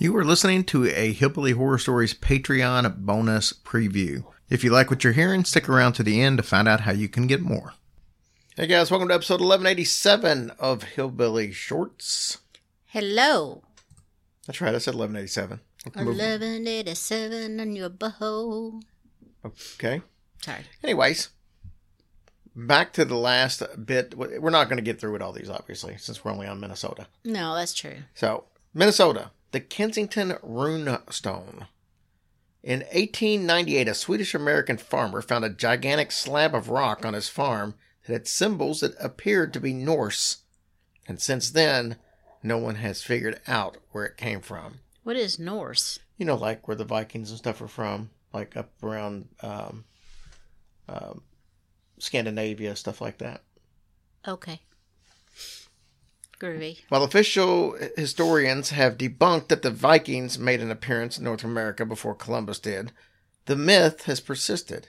You are listening to a Hillbilly Horror Stories Patreon bonus preview. If you like what you're hearing, stick around to the end to find out how you can get more. Hey guys, welcome to episode 1187 of Hillbilly Shorts. Hello. That's right, I said 1187. Move- 1187 on your boho. Okay. Sorry. Anyways, back to the last bit. We're not going to get through with all these, obviously, since we're only on Minnesota. No, that's true. So, Minnesota, the Kensington Rune Stone. In 1898, a Swedish American farmer found a gigantic slab of rock on his farm that had symbols that appeared to be Norse. And since then, no one has figured out where it came from. What is Norse? You know, like where the Vikings and stuff are from, like up around um, um, Scandinavia, stuff like that. Okay. Groovy. While official historians have debunked that the Vikings made an appearance in North America before Columbus did, the myth has persisted.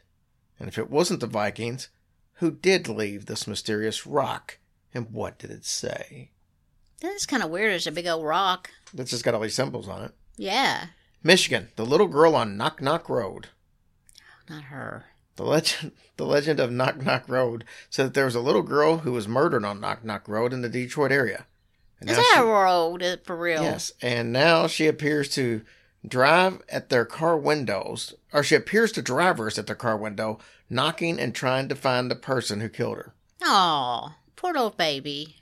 And if it wasn't the Vikings, who did leave this mysterious rock, and what did it say? That's kind of weird. It's a big old rock. That's just got all these symbols on it. Yeah. Michigan, the little girl on Knock Knock Road. Not her. The legend, the legend of Knock Knock Road said that there was a little girl who was murdered on Knock Knock Road in the Detroit area. And Is that she- a road uh, for real? Yes, and now she appears to drive at their car windows, or she appears to drivers at their car window, knocking and trying to find the person who killed her. Oh, poor little baby.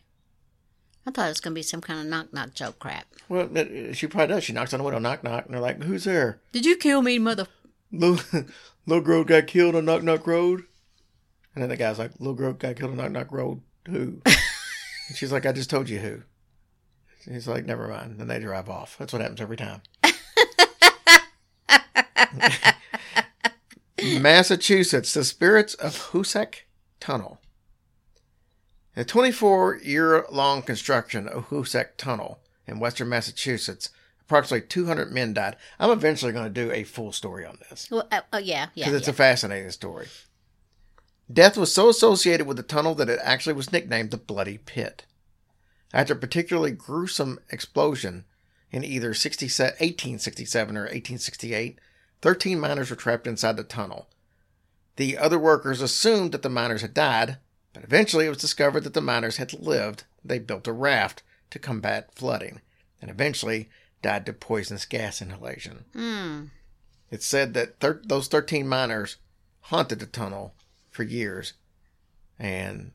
I thought it was going to be some kind of knock knock joke crap. Well, it- she probably does. She knocks on the window, knock knock, and they're like, "Who's there?" Did you kill me, mother? little girl got killed on Knock Knock Road, and then the guy's like, "Little girl got killed on Knock Knock Road. Who?" and she's like, "I just told you who." He's like, "Never mind." Then they drive off. That's what happens every time. Massachusetts, the spirits of Hoosac Tunnel. The 24 year long construction of Hoosac Tunnel in western Massachusetts, approximately 200 men died. I'm eventually going to do a full story on this Well, uh, oh, yeah, yeah. because it's yeah. a fascinating story. Death was so associated with the tunnel that it actually was nicknamed the Bloody Pit. After a particularly gruesome explosion in either 1867 or 1868, 13 miners were trapped inside the tunnel. The other workers assumed that the miners had died, but eventually it was discovered that the miners had lived. They built a raft to combat flooding, and eventually died to poisonous gas inhalation. Hmm. It's said that thir- those 13 miners haunted the tunnel for years and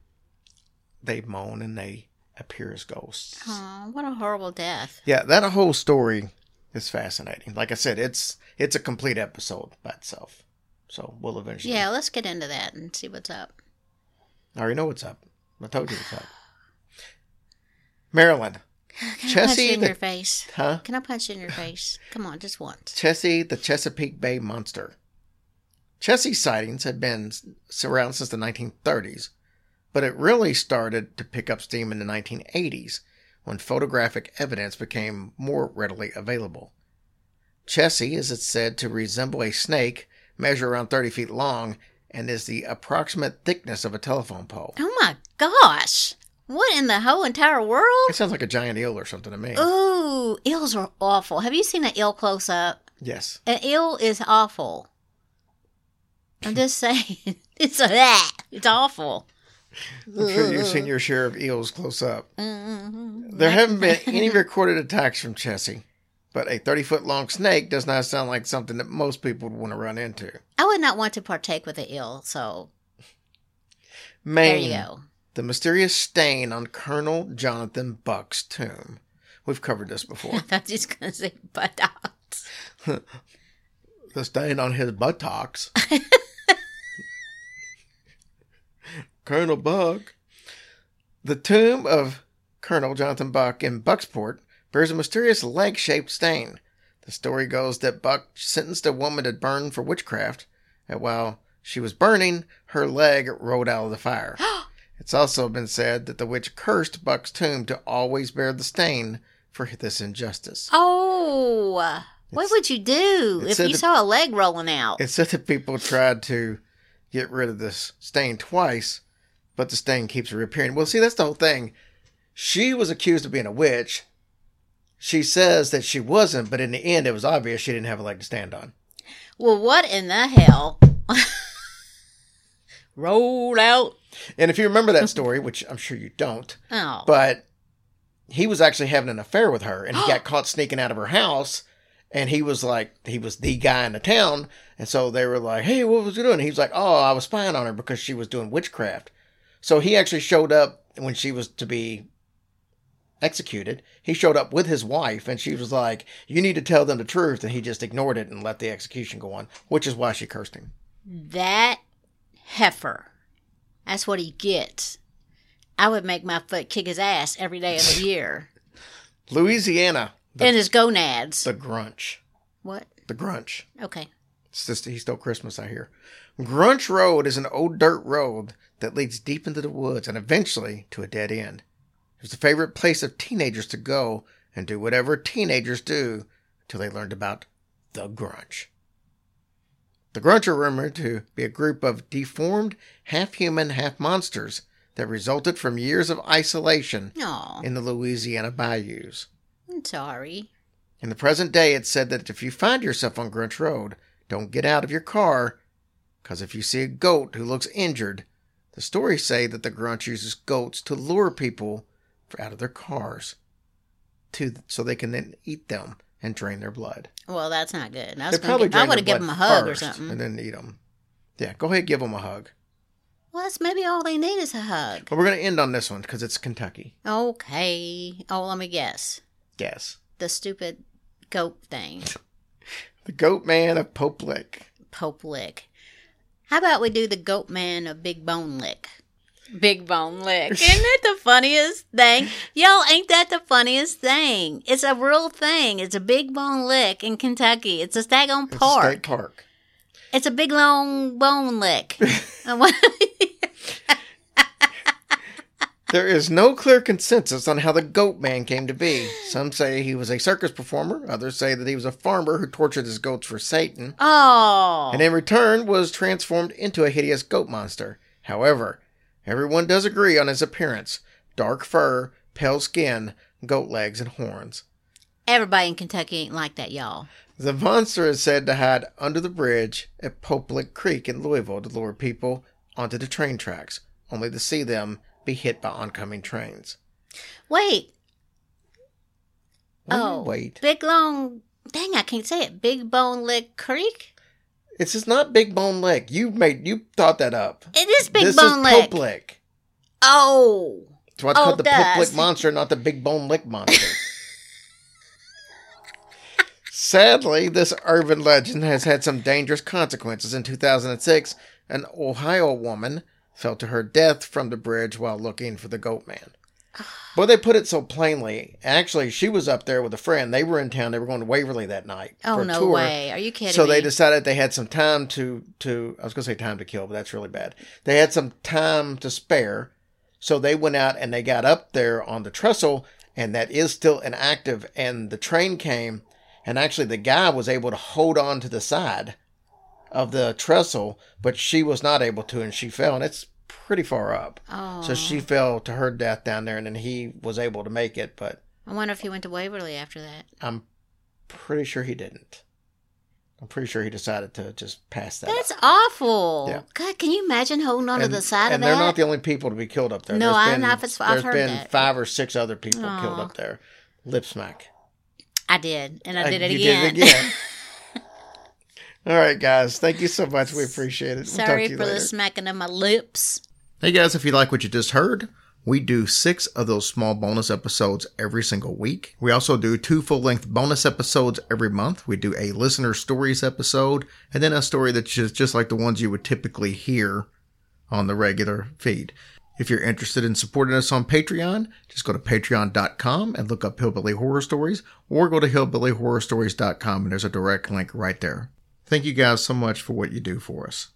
they moan and they appear as ghosts. Oh, what a horrible death. Yeah, that whole story is fascinating. Like I said, it's it's a complete episode by itself. So we'll eventually. Yeah, let's get into that and see what's up. I already know what's up. I told you what's up. Maryland. Can I punch Chessie you in the- your face? Huh? Can I punch you in your face? Come on, just once. Chessie, the Chesapeake Bay Monster. Chessie sightings had been around since the 1930s, but it really started to pick up steam in the 1980s when photographic evidence became more readily available. Chessie is said to resemble a snake, measure around 30 feet long, and is the approximate thickness of a telephone pole. Oh my gosh! What in the whole entire world? It sounds like a giant eel or something to me. Ooh, eels are awful. Have you seen an eel close up? Yes. An eel is awful. I'm just saying, it's a that. It's awful. I'm sure you've seen your share of eels close up. Mhm. There haven't been any recorded attacks from Chessie, but a 30 foot long snake does not sound like something that most people would want to run into. I would not want to partake with an eel, so there you go. The mysterious stain on Colonel Jonathan Buck's tomb. We've covered this I before. thought you was gonna say buttocks. the stain on his buttocks. Colonel Buck. The tomb of Colonel Jonathan Buck in Bucksport bears a mysterious leg shaped stain. The story goes that Buck sentenced a woman to burn for witchcraft, and while she was burning, her leg rode out of the fire. it's also been said that the witch cursed Buck's tomb to always bear the stain for this injustice. Oh, what It's- would you do if you that- saw a leg rolling out? It said that people tried to get rid of this stain twice, but the stain keeps reappearing. Well, see, that's the whole thing. She was accused of being a witch. she says that she wasn't, but in the end, it was obvious she didn't have a leg to stand on. Well, what in the hell? Roll out. And if you remember that story, which I'm sure you don't, Oh. but he was actually having an affair with her and he got caught sneaking out of her house and he was like he was the guy in the town and so they were like hey what was you doing he was like oh i was spying on her because she was doing witchcraft so he actually showed up when she was to be executed he showed up with his wife and she was like you need to tell them the truth and he just ignored it and let the execution go on which is why she cursed him that heifer. That's what he gets. I would make my foot kick his ass every day of the year. louisiana the, and his gonads. the grunch what? the grunch Okay. It's just he stole Christmas out here. Grunch Road is an old dirt road that leads deep into the woods and eventually to a dead end. It was a favorite place of teenagers to go and do whatever teenagers do till they learned about the Grunch. The Grunch are rumored to be a group of deformed, half human, half monsters that resulted from years of isolation Oh, in the Louisiana bayous. I'm sorry. In the present day, it's said that if you find yourself on Grunch Road, don't get out of your car, because if you see a goat who looks injured, the stories say that the Grunch uses goats to lure people out of their cars, to so they can then eat them and drain their blood. Well, that's not good. I, was gonna give, I would have given him a hug or something. and then eat them. Yeah, go ahead, give them a hug. Well, that's maybe all they need is a hug. But we're going to end on this one because it's Kentucky. Okay. Oh, let me guess. Guess. The stupid goat thing. The Goat Man of Pope Lick. Pope Lick. How about we do the goat man of Big Bone Lick? Big Bone Lick. Isn't that the funniest thing? Yo, ain't that the funniest thing? It's a real thing. It's a Big Bone Lick in Kentucky. It's a Staghorn It's a Park. state park. It's a big long bone lick. There is no clear consensus on how the Goat Man came to be. Some say he was a circus performer, others say that he was a farmer who tortured his goats for Satan, oh. and in return was transformed into a hideous goat monster. However, everyone does agree on his appearance dark fur, pale skin, goat legs, and horns. Everybody in Kentucky ain't like that, y'all. The monster is said to hide under the bridge at Pope Lick Creek in Louisville to lure people onto the train tracks, only to see them be hit by oncoming trains. Wait. Wait, oh. wait. Big long. Dang, I can't say it. Big Bone Lick Creek? It's just not Big Bone Lick. You made you thought that up. It is Big this Bone is Lick. Pope Lick. Oh. That's why it's Oh, called the Pope Lick. Monster, not the Big Bone Lick Monster. Sadly, this urban legend has had some dangerous consequences. In 2006, an Ohio woman fell to her death from the bridge while looking for the goat man. But they put it so plainly. Actually, she was up there with a friend. They were in town. They were going to Waverly that night. Oh, for a no tour. way. Are you kidding So me? they decided they had some time to to I was going to say time to kill, but that's really bad. They had some time to spare, so they went out and they got up there on the trestle, and that is still inactive. And the train came, and actually the guy was able to hold on to the side of the trestle, but she was not able to, and she fell, and it's pretty far up. oh. So she fell to her death down there, and then he was able to make it, but I wonder if he went to Waverly after that. I'm pretty sure he didn't. I'm pretty sure he decided to just pass that. up. That's awful. Yeah. God, can you imagine holding on to the side of that? and they're not the only people to be killed up there. No, There's I been, know if it's- I've there's heard been that. five or six other people killed up there. Lip smack. I did, and I did it you again. Did it again. All right, guys. Thank you so much. We appreciate it. We'll talk Sorry to you for later. the smacking of my lips. Hey guys, if you like what you just heard, we do six of those small bonus episodes every single week. We also do two full length bonus episodes every month. We do a listener stories episode and then a story that's just, just like the ones you would typically hear on the regular feed. If you're interested in supporting us on Patreon, just go to patreon.com and look up Hillbilly Horror Stories or go to hillbillyhorrorstories.com and there's a direct link right there. Thank you guys so much for what you do for us.